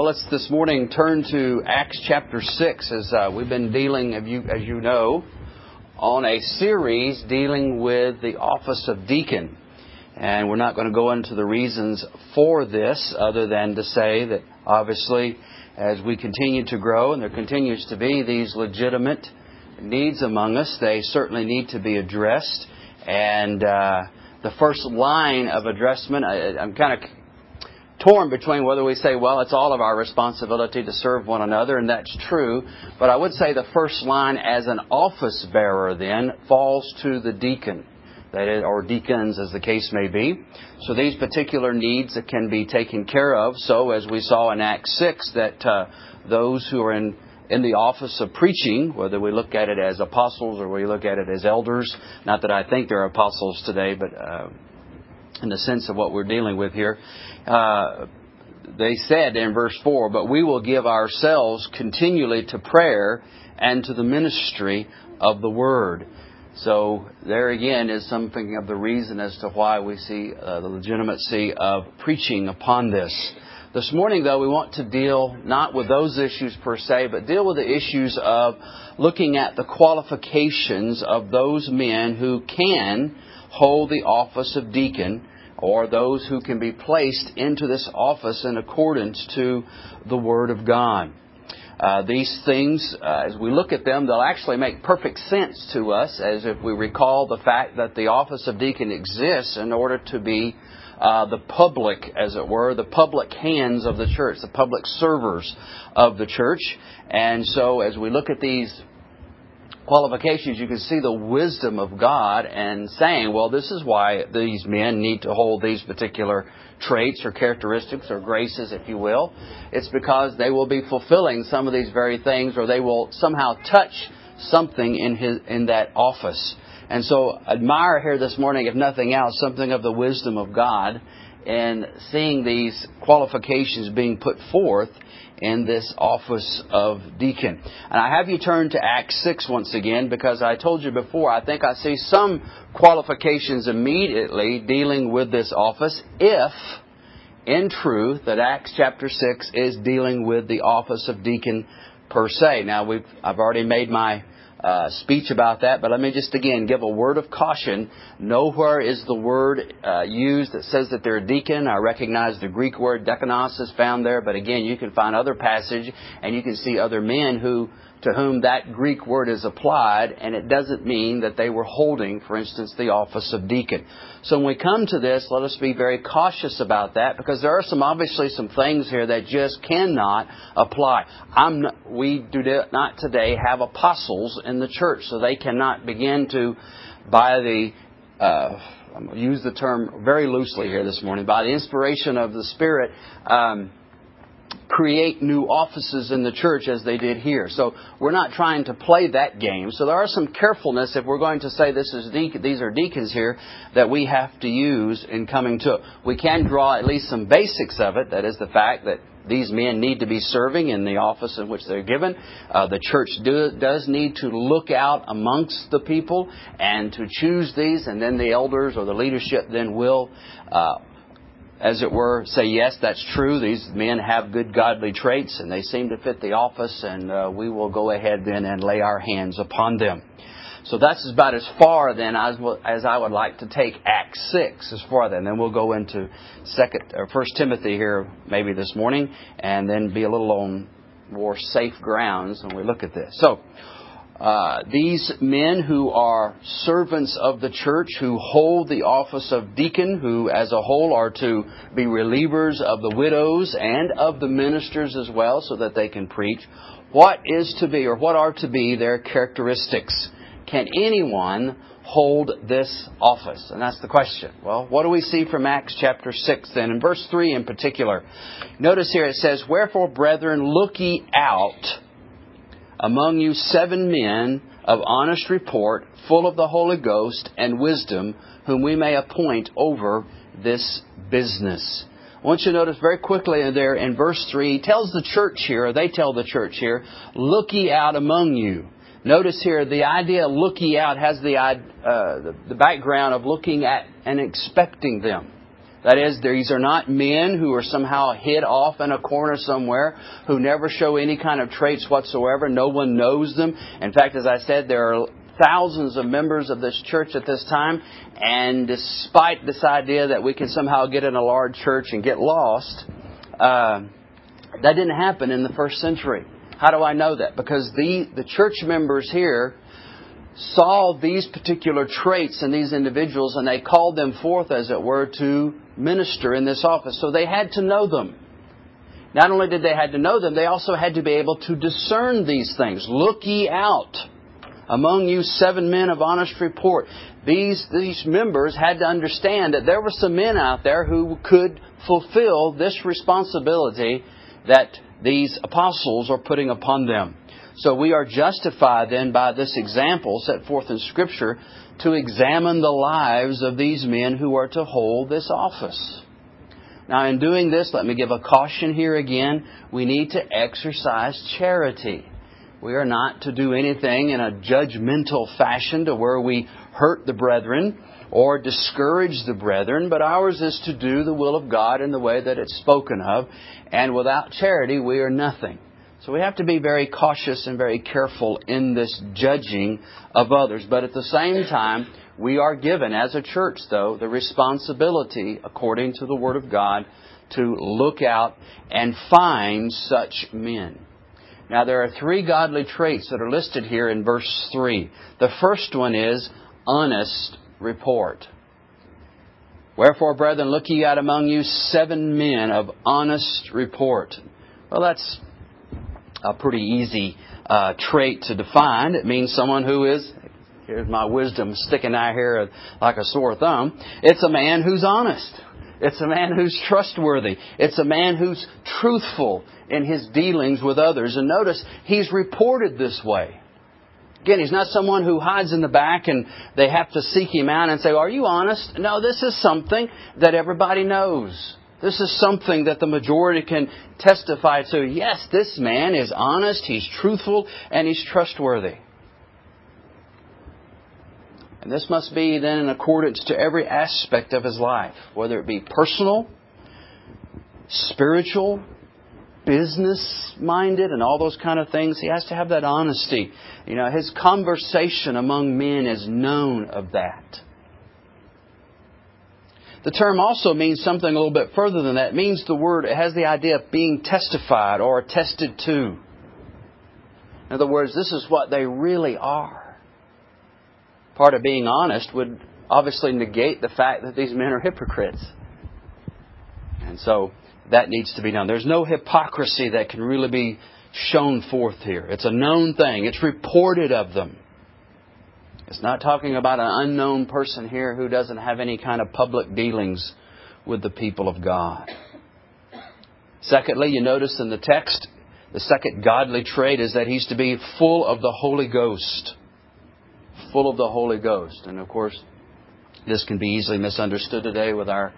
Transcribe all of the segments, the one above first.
Well, let's this morning turn to Acts chapter 6 as uh, we've been dealing, as you, as you know, on a series dealing with the office of deacon. And we're not going to go into the reasons for this other than to say that obviously as we continue to grow and there continues to be these legitimate needs among us, they certainly need to be addressed. And uh, the first line of addressment, I, I'm kind of torn between whether we say, well, it's all of our responsibility to serve one another, and that's true. But I would say the first line as an office bearer then falls to the deacon. Or deacons, as the case may be. So these particular needs that can be taken care of. So as we saw in Acts 6, that uh, those who are in in the office of preaching, whether we look at it as apostles or we look at it as elders, not that I think they're apostles today, but uh, in the sense of what we're dealing with here, uh, they said in verse 4, But we will give ourselves continually to prayer and to the ministry of the word. So there again is something of the reason as to why we see uh, the legitimacy of preaching upon this. This morning, though, we want to deal not with those issues per se, but deal with the issues of looking at the qualifications of those men who can hold the office of deacon or those who can be placed into this office in accordance to the Word of God. Uh, these things, uh, as we look at them, they'll actually make perfect sense to us as if we recall the fact that the office of deacon exists in order to be uh, the public, as it were, the public hands of the church, the public servers of the church. And so as we look at these qualifications, you can see the wisdom of God and saying, well, this is why these men need to hold these particular traits or characteristics or graces, if you will. It's because they will be fulfilling some of these very things or they will somehow touch something in his in that office. And so admire here this morning, if nothing else, something of the wisdom of God in seeing these qualifications being put forth in this office of deacon. And I have you turn to Acts 6 once again because I told you before, I think I see some qualifications immediately dealing with this office if, in truth, that Acts chapter 6 is dealing with the office of deacon per se. Now, we've, I've already made my uh, speech about that, but let me just again give a word of caution. Nowhere is the word uh, used that says that they're a deacon. I recognize the Greek word diakonos is found there, but again, you can find other passage and you can see other men who to whom that Greek word is applied, and it doesn't mean that they were holding, for instance, the office of deacon. So when we come to this, let us be very cautious about that because there are some obviously some things here that just cannot apply. Not, we do not today have apostles in the church, so they cannot begin to, by the uh, I'm going to use the term very loosely here this morning, by the inspiration of the Spirit. Um, create new offices in the church as they did here. So we're not trying to play that game. So there are some carefulness if we're going to say this is these are deacons here that we have to use in coming to. We can draw at least some basics of it. That is the fact that these men need to be serving in the office in which they're given. Uh, the church do, does need to look out amongst the people and to choose these, and then the elders or the leadership then will uh, as it were, say, yes, that's true. These men have good godly traits and they seem to fit the office, and uh, we will go ahead then and lay our hands upon them. So that's about as far then as, as I would like to take Acts 6 as far then. Then we'll go into second or First Timothy here maybe this morning and then be a little on more safe grounds when we look at this. So uh, these men who are servants of the church, who hold the office of deacon, who as a whole are to be relievers of the widows and of the ministers as well, so that they can preach, what is to be or what are to be their characteristics? Can anyone hold this office? And that's the question. Well, what do we see from Acts chapter 6 then? In verse 3 in particular, notice here it says, Wherefore, brethren, look ye out among you seven men of honest report, full of the Holy Ghost and wisdom, whom we may appoint over this business. I want you to notice very quickly there in verse 3, he tells the church here, or they tell the church here, look ye out among you. Notice here, the idea look ye out has the, uh, the background of looking at and expecting them. That is, these are not men who are somehow hid off in a corner somewhere, who never show any kind of traits whatsoever. No one knows them. In fact, as I said, there are thousands of members of this church at this time, and despite this idea that we can somehow get in a large church and get lost, uh, that didn't happen in the first century. How do I know that? Because the, the church members here saw these particular traits in these individuals and they called them forth, as it were, to minister in this office. So they had to know them. Not only did they had to know them, they also had to be able to discern these things. Look ye out among you seven men of honest report. These, these members had to understand that there were some men out there who could fulfill this responsibility that these apostles are putting upon them. So we are justified then by this example set forth in Scripture to examine the lives of these men who are to hold this office. Now, in doing this, let me give a caution here again. We need to exercise charity. We are not to do anything in a judgmental fashion to where we hurt the brethren or discourage the brethren, but ours is to do the will of God in the way that it's spoken of. And without charity, we are nothing. So we have to be very cautious and very careful in this judging of others. But at the same time, we are given as a church, though, the responsibility, according to the Word of God, to look out and find such men. Now, there are three godly traits that are listed here in verse 3. The first one is honest report. Wherefore, brethren, look ye out among you seven men of honest report. Well, that's a pretty easy uh, trait to define. It means someone who is, here's my wisdom sticking out here like a sore thumb. It's a man who's honest. It's a man who's trustworthy. It's a man who's truthful in his dealings with others. And notice, he's reported this way. Again, he's not someone who hides in the back and they have to seek him out and say, Are you honest? No, this is something that everybody knows. This is something that the majority can testify to. Yes, this man is honest, he's truthful, and he's trustworthy. And this must be then in accordance to every aspect of his life, whether it be personal, spiritual, business minded, and all those kind of things. He has to have that honesty. You know, his conversation among men is known of that. The term also means something a little bit further than that. It means the word, it has the idea of being testified or attested to. In other words, this is what they really are part of being honest would obviously negate the fact that these men are hypocrites. And so that needs to be done. There's no hypocrisy that can really be shown forth here. It's a known thing, it's reported of them. It's not talking about an unknown person here who doesn't have any kind of public dealings with the people of God. Secondly, you notice in the text, the second godly trait is that he's to be full of the Holy Ghost full of the Holy Ghost. And of course, this can be easily misunderstood today with our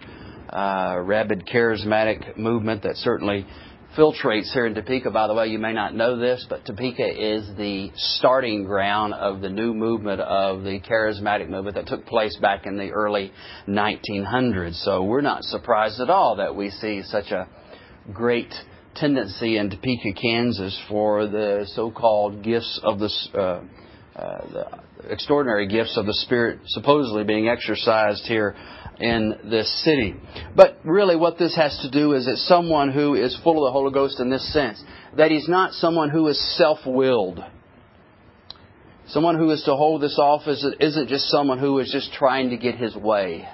uh, rabid charismatic movement that certainly filtrates here in Topeka. By the way, you may not know this, but Topeka is the starting ground of the new movement of the charismatic movement that took place back in the early 1900s. So we're not surprised at all that we see such a great tendency in Topeka, Kansas for the so-called gifts of the, uh, uh, the extraordinary gifts of the Spirit supposedly being exercised here in this city. But really, what this has to do is it's someone who is full of the Holy Ghost in this sense that he's not someone who is self willed. Someone who is to hold this office isn't just someone who is just trying to get his way.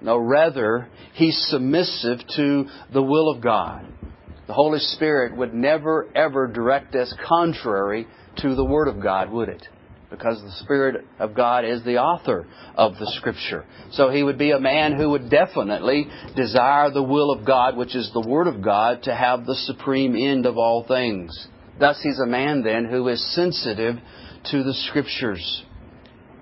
No, rather, he's submissive to the will of God. The Holy Spirit would never, ever direct us contrary to the Word of God, would it? Because the Spirit of God is the author of the Scripture. So he would be a man who would definitely desire the will of God, which is the Word of God, to have the supreme end of all things. Thus, he's a man then who is sensitive to the Scriptures.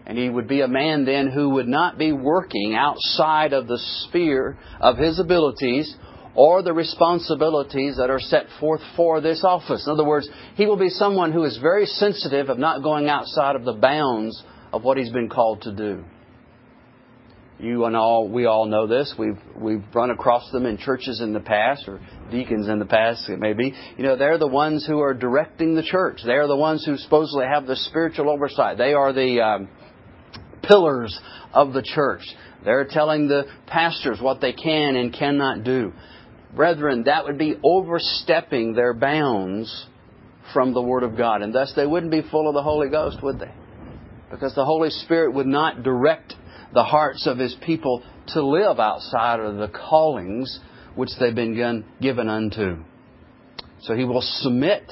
And he would be a man then who would not be working outside of the sphere of his abilities or the responsibilities that are set forth for this office. In other words, he will be someone who is very sensitive of not going outside of the bounds of what he's been called to do. You and all, we all know this. We've we've run across them in churches in the past, or deacons in the past, it may be. You know, they're the ones who are directing the church. They are the ones who supposedly have the spiritual oversight. They are the um, pillars of the church. They're telling the pastors what they can and cannot do. Brethren, that would be overstepping their bounds from the Word of God, and thus they wouldn't be full of the Holy Ghost, would they? Because the Holy Spirit would not direct the hearts of His people to live outside of the callings which they've been given unto. So He will submit.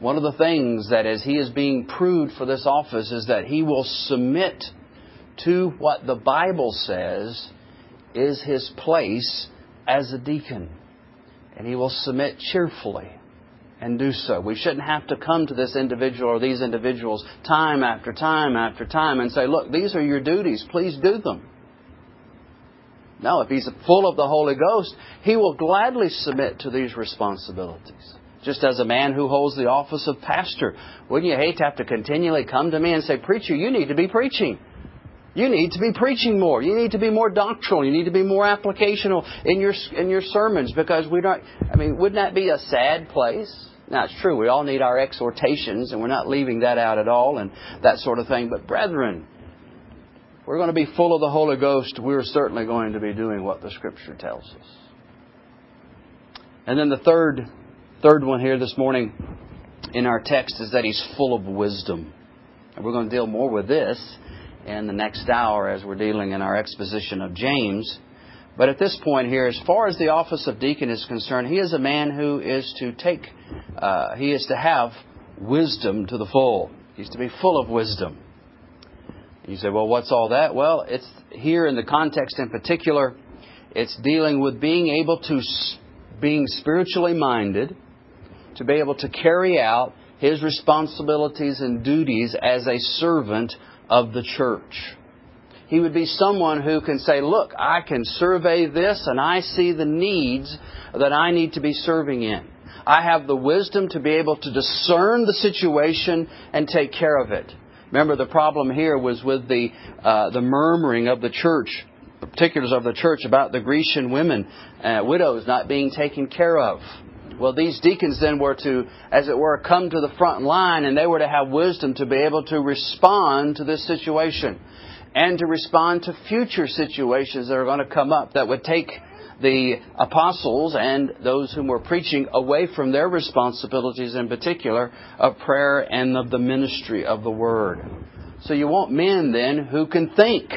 One of the things that as He is being proved for this office is that He will submit to what the Bible says is His place as a deacon. And He will submit cheerfully and do so. We shouldn't have to come to this individual or these individuals time after time after time and say, look, these are your duties. Please do them. No, if he's full of the Holy Ghost, he will gladly submit to these responsibilities. Just as a man who holds the office of pastor, wouldn't you hate to have to continually come to me and say, Preacher, you need to be preaching. You need to be preaching more. You need to be more doctrinal. You need to be more applicational in your in your sermons because we don't. I mean, wouldn't that be a sad place? Now it's true. We all need our exhortations, and we're not leaving that out at all, and that sort of thing. But brethren, we're going to be full of the Holy Ghost. We're certainly going to be doing what the Scripture tells us. And then the third third one here this morning in our text is that he's full of wisdom. And we're going to deal more with this in the next hour as we're dealing in our exposition of James. But at this point here, as far as the office of deacon is concerned, he is a man who is to take, uh, he is to have wisdom to the full. He's to be full of wisdom. You say, well, what's all that? Well, it's here in the context in particular, it's dealing with being able to, being spiritually minded, to be able to carry out his responsibilities and duties as a servant of the church. He would be someone who can say, Look, I can survey this and I see the needs that I need to be serving in. I have the wisdom to be able to discern the situation and take care of it. Remember, the problem here was with the, uh, the murmuring of the church, the particulars of the church about the Grecian women, uh, widows not being taken care of. Well, these deacons then were to, as it were, come to the front line and they were to have wisdom to be able to respond to this situation and to respond to future situations that are going to come up that would take the apostles and those whom were preaching away from their responsibilities in particular of prayer and of the ministry of the word. So you want men then who can think.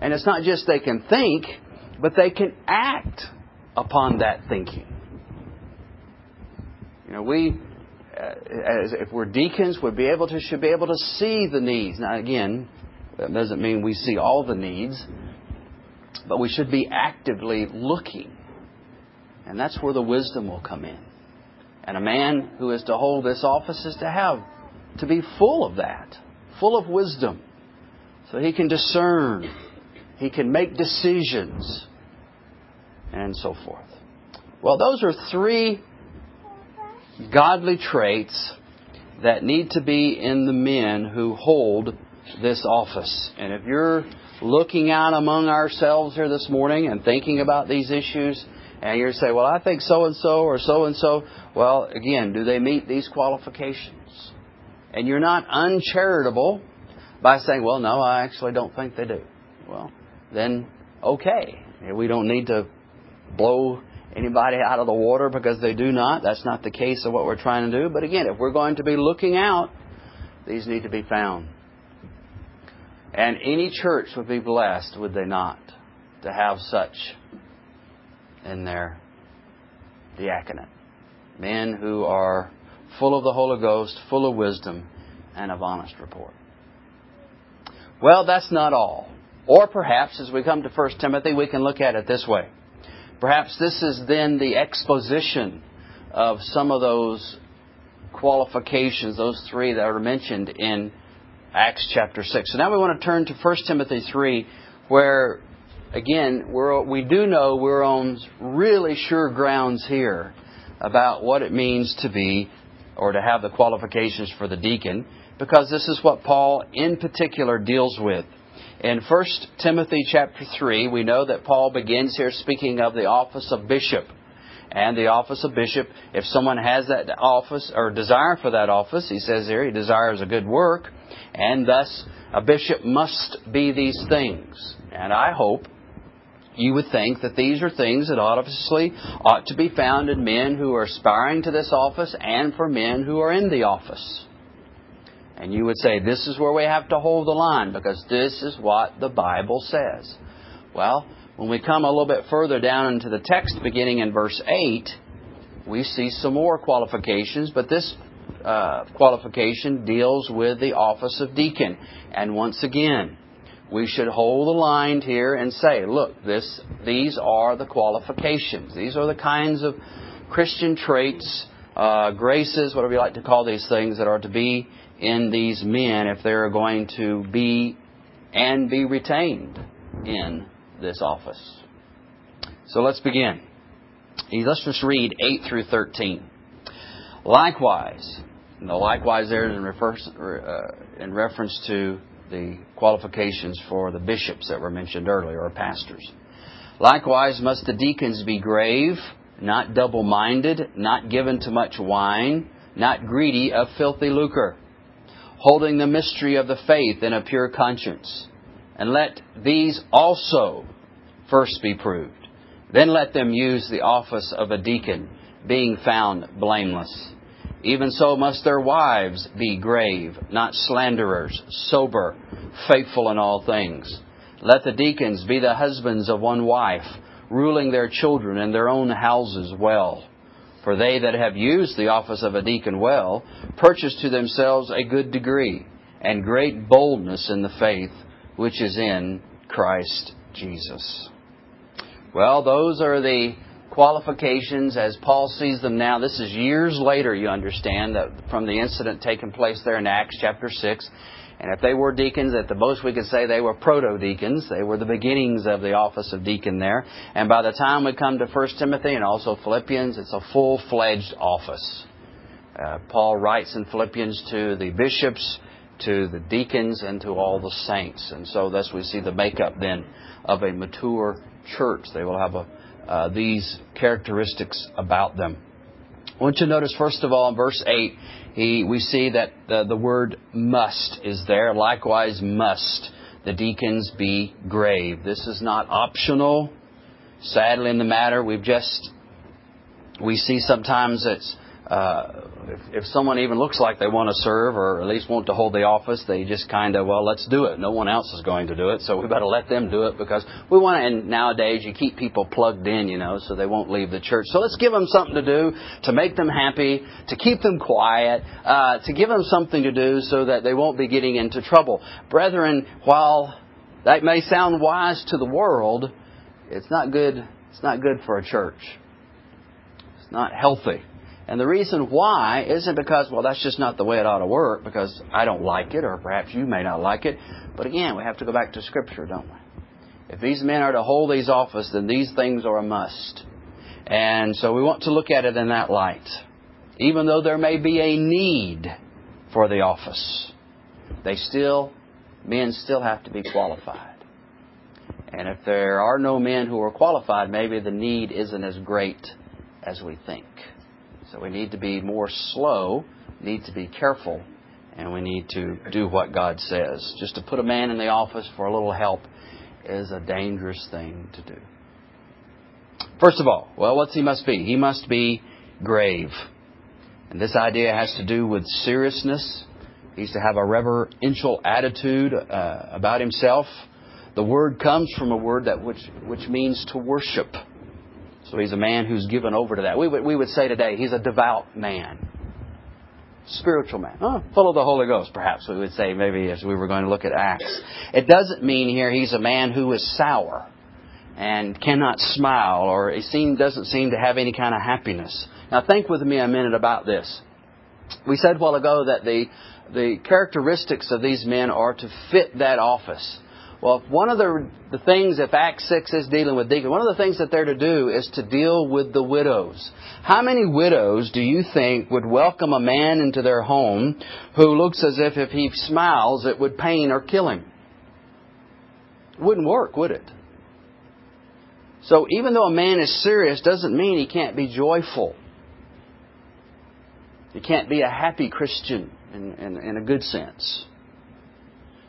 And it's not just they can think, but they can act upon that thinking. You know, we, uh, as if we're deacons, would be able to should be able to see the needs. Now, again, that doesn't mean we see all the needs, but we should be actively looking, and that's where the wisdom will come in. And a man who is to hold this office is to have to be full of that, full of wisdom, so he can discern, he can make decisions, and so forth. Well, those are three godly traits that need to be in the men who hold this office. And if you're looking out among ourselves here this morning and thinking about these issues, and you're saying, well, I think so and so or so and so, well, again, do they meet these qualifications? And you're not uncharitable by saying, well, no, I actually don't think they do. Well, then, okay. We don't need to blow anybody out of the water because they do not. That's not the case of what we're trying to do. But again, if we're going to be looking out, these need to be found. And any church would be blessed, would they not, to have such in their diaconate. Men who are full of the Holy Ghost, full of wisdom, and of honest report. Well, that's not all. Or perhaps, as we come to 1 Timothy, we can look at it this way. Perhaps this is then the exposition of some of those qualifications, those three that are mentioned in Acts chapter 6. So now we want to turn to 1 Timothy 3, where, again, we do know we're on really sure grounds here about what it means to be or to have the qualifications for the deacon, because this is what Paul in particular deals with In 1 Timothy chapter 3, we know that Paul begins here speaking of the office of bishop. And the office of bishop, if someone has that office or desire for that office, he says here, he desires a good work, and thus a bishop must be these things. And I hope you would think that these are things that obviously ought to be found in men who are aspiring to this office and for men who are in the office. And you would say, this is where we have to hold the line because this is what the Bible says. Well, when we come a little bit further down into the text beginning in verse 8, we see some more qualifications, but this uh, qualification deals with the office of deacon. And once again, we should hold the line here and say, look, this, these are the qualifications. These are the kinds of Christian traits, uh, graces, whatever you like to call these things, that are to be in these men if they're going to be and be retained in this office. So let's begin. Let's just read 8 through 13. Likewise, the likewise there is in, uh, in reference to the qualifications for the bishops that were mentioned earlier, or pastors. Likewise, must the deacons be grave, not double minded, not given to much wine, not greedy of filthy lucre, holding the mystery of the faith in a pure conscience. And let these also first be proved. Then let them use the office of a deacon, being found blameless. Even so must their wives be grave, not slanderers, sober, faithful in all things. Let the deacons be the husbands of one wife, ruling their children and their own houses well. For they that have used the office of a deacon well purchase to themselves a good degree and great boldness in the faith which is in Christ Jesus. Well, those are the qualifications as Paul sees them now. This is years later, you understand, from the incident taking place there in Acts chapter 6. And if they were deacons, at the most we could say they were proto deacons. They were the beginnings of the office of deacon there. And by the time we come to 1 Timothy and also Philippians, it's a full fledged office. Uh, Paul writes in Philippians to the bishops, to the deacons, and to all the saints. And so thus we see the makeup then of a mature church. They will have a, uh, these characteristics about them. I want you to notice, first of all, in verse 8, he, we see that the, the word must is there. Likewise, must the deacons be grave. This is not optional. Sadly, in the matter, we've just, we see sometimes it's if, if someone even looks like they want to serve or at least want to hold the office, they just kind of, well, let's do it. No one else is going to do it, so we better let them do it because we want to, and nowadays you keep people plugged in, you know, so they won't leave the church. So let's give them something to do to make them happy, to keep them quiet, uh, to give them something to do so that they won't be getting into trouble. Brethren, while that may sound wise to the world, it's not good, it's not good for a church. It's not healthy. And the reason why isn't because, well, that's just not the way it ought to work, because I don't like it, or perhaps you may not like it. But again, we have to go back to Scripture, don't we? If these men are to hold these office, then these things are a must. And so we want to look at it in that light. Even though there may be a need for the office, they still, men still have to be qualified. And if there are no men who are qualified, maybe the need isn't as great as we think. So we need to be more slow, need to be careful, and we need to do what God says. Just to put a man in the office for a little help is a dangerous thing to do. First of all, well, what's he must be? He must be grave. And this idea has to do with seriousness. He's to have a reverential attitude uh, about himself. The word comes from a word that which, which means to worship. So he's a man who's given over to that. We would, we would say today, he's a devout man. Spiritual man. Full of the Holy Ghost, perhaps we would say, maybe as we were going to look at Acts. It doesn't mean here he's a man who is sour and cannot smile or he seem, doesn't seem to have any kind of happiness. Now think with me a minute about this. We said a while ago that the, the characteristics of these men are to fit that office. Well, one of the, the things, if Acts 6 is dealing with deacons, one of the things that they're to do is to deal with the widows. How many widows do you think would welcome a man into their home who looks as if if he smiles it would pain or kill him? It wouldn't work, would it? So even though a man is serious doesn't mean he can't be joyful. He can't be a happy Christian in, in, in a good sense.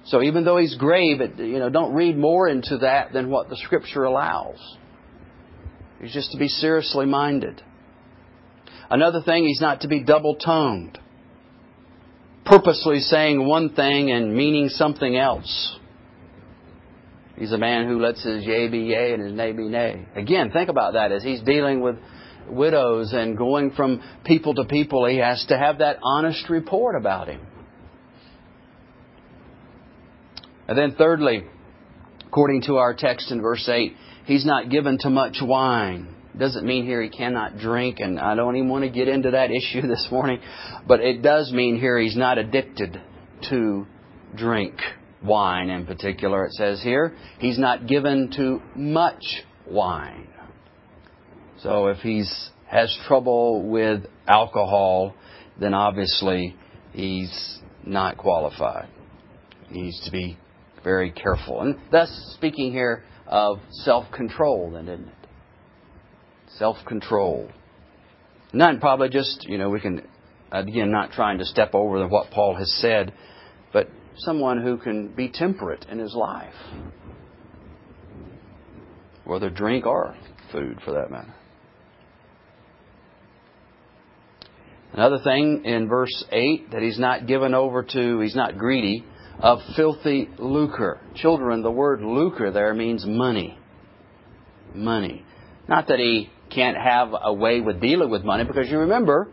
So even though he's grave, you know, don't read more into that than what the Scripture allows. He's just to be seriously minded. Another thing, he's not to be double tongued, purposely saying one thing and meaning something else. He's a man who lets his yea be yea and his nay be nay. Again, think about that as he's dealing with widows and going from people to people, he has to have that honest report about him. And then, thirdly, according to our text in verse 8, he's not given to much wine. Doesn't mean here he cannot drink, and I don't even want to get into that issue this morning, but it does mean here he's not addicted to drink, wine in particular. It says here, he's not given to much wine. So if he's has trouble with alcohol, then obviously he's not qualified. He needs to be very careful. And thus speaking here of self-control, then, isn't it? Self-control. Not probably just, you know, we can, again, not trying to step over what Paul has said, but someone who can be temperate in his life. Whether drink or food, for that matter. Another thing in verse 8 that he's not given over to, he's not greedy, of filthy lucre. Children, the word lucre there means money. Money. Not that he can't have a way with dealing with money, because you remember,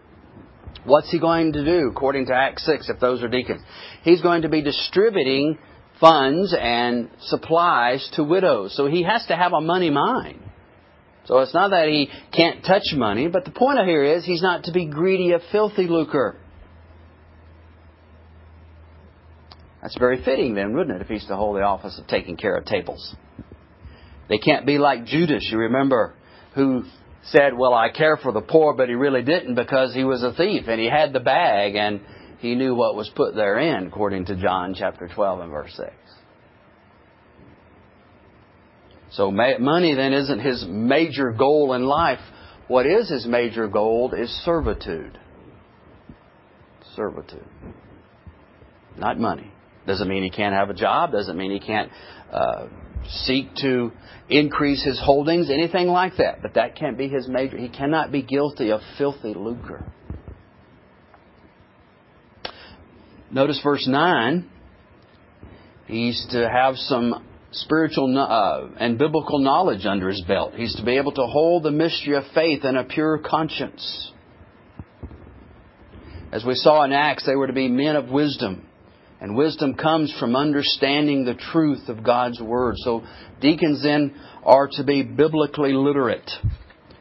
what's he going to do according to Acts 6 if those are deacons? He's going to be distributing funds and supplies to widows. So he has to have a money mind. So it's not that he can't touch money, but the point here is he's not to be greedy of filthy lucre. That's very fitting then, wouldn't it, if he's to hold the office of taking care of tables? They can't be like Judas, you remember, who said, Well, I care for the poor, but he really didn't because he was a thief and he had the bag and he knew what was put therein, according to John chapter 12 and verse 6. So money then isn't his major goal in life. What is his major goal is servitude. Servitude. Not money. Doesn't mean he can't have a job. Doesn't mean he can't uh, seek to increase his holdings, anything like that. But that can't be his major. He cannot be guilty of filthy lucre. Notice verse 9. He's to have some spiritual uh, and biblical knowledge under his belt. He's to be able to hold the mystery of faith in a pure conscience. As we saw in Acts, they were to be men of wisdom. And wisdom comes from understanding the truth of God's Word. So deacons then are to be biblically literate.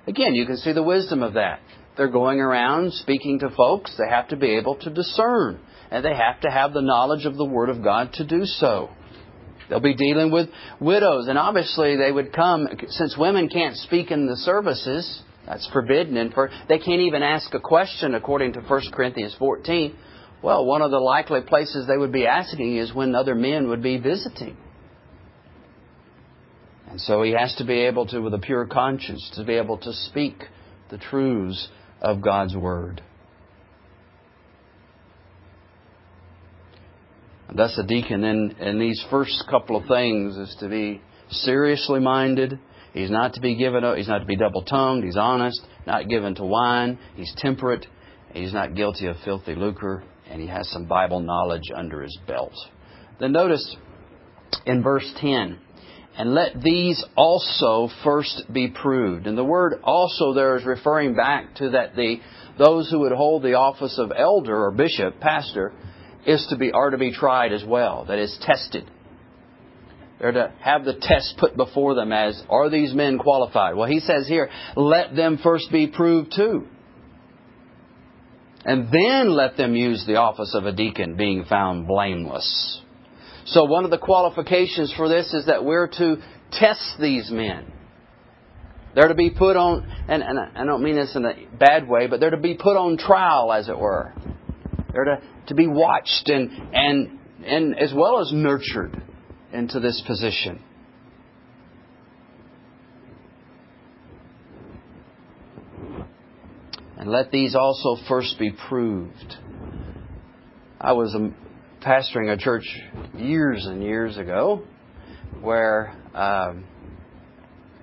Again, you can see the wisdom of that. They're going around speaking to folks. They have to be able to discern. And they have to have the knowledge of the Word of God to do so. They'll be dealing with widows, and obviously they would come since women can't speak in the services. That's forbidden, and for, they can't even ask a question according to 1 Corinthians 14. Well, one of the likely places they would be asking is when other men would be visiting. And so he has to be able to, with a pure conscience, to be able to speak the truths of God's Word. Thus, a deacon in, in these first couple of things is to be seriously minded. He's not to be given. He's not to be double-tongued. He's honest. Not given to wine. He's temperate. He's not guilty of filthy lucre, and he has some Bible knowledge under his belt. Then notice in verse 10, and let these also first be proved. And the word also there is referring back to that the those who would hold the office of elder or bishop, pastor, is to be are to be tried as well, that is tested. They're to have the test put before them as are these men qualified? Well, he says here, let them first be proved too. And then let them use the office of a deacon, being found blameless. So one of the qualifications for this is that we're to test these men. They're to be put on, and, and I don't mean this in a bad way, but they're to be put on trial, as it were. They're to, to be watched and, and, and as well as nurtured into this position. And let these also first be proved. I was um, pastoring a church years and years ago where, um,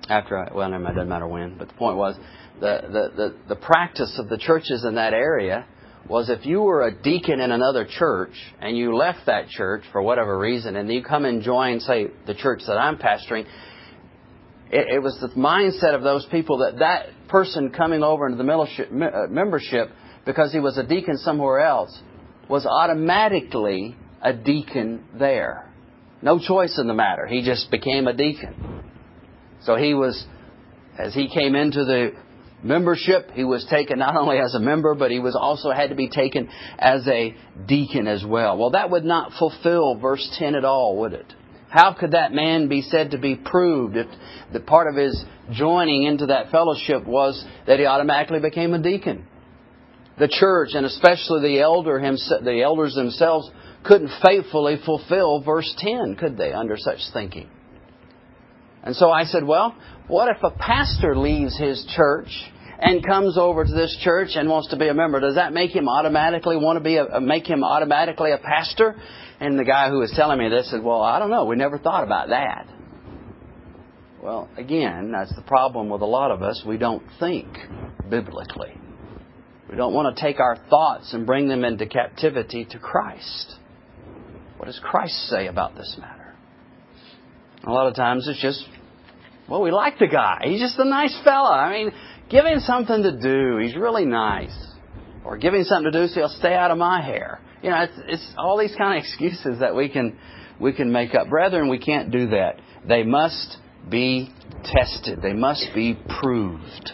after I, well, it doesn't matter when, but the point was the, the, the, the practice of the churches in that area was if you were a deacon in another church and you left that church for whatever reason and you come and join, say, the church that I'm pastoring, it, it was the mindset of those people that that person coming over into the uh, membership because he was a deacon somewhere else was automatically a deacon there. No choice in the matter. He just became a deacon. So he was, as he came into the membership. He was taken not only as a member, but he was also had to be taken as a deacon as well. Well, that would not fulfill verse 10 at all, would it? How could that man be said to be proved if the part of his joining into that fellowship was that he automatically became a deacon? The church, and especially the elder the elders themselves, couldn't faithfully fulfill verse 10, could they, under such thinking? And so I said, well, what if a pastor leaves his church and comes over to this church and wants to be a member, does that make him automatically want to be a, make him automatically a pastor? And the guy who was telling me this said, "Well, I don't know. We never thought about that." Well, again, that's the problem with a lot of us. We don't think biblically. We don't want to take our thoughts and bring them into captivity to Christ. What does Christ say about this matter? A lot of times it's just, well, we like the guy. He's just a nice fella. I mean, Give him something to do. He's really nice. Or give him something to do so he'll stay out of my hair. You know, it's, it's all these kind of excuses that we can we can make up. Brethren, we can't do that. They must be tested. They must be proved.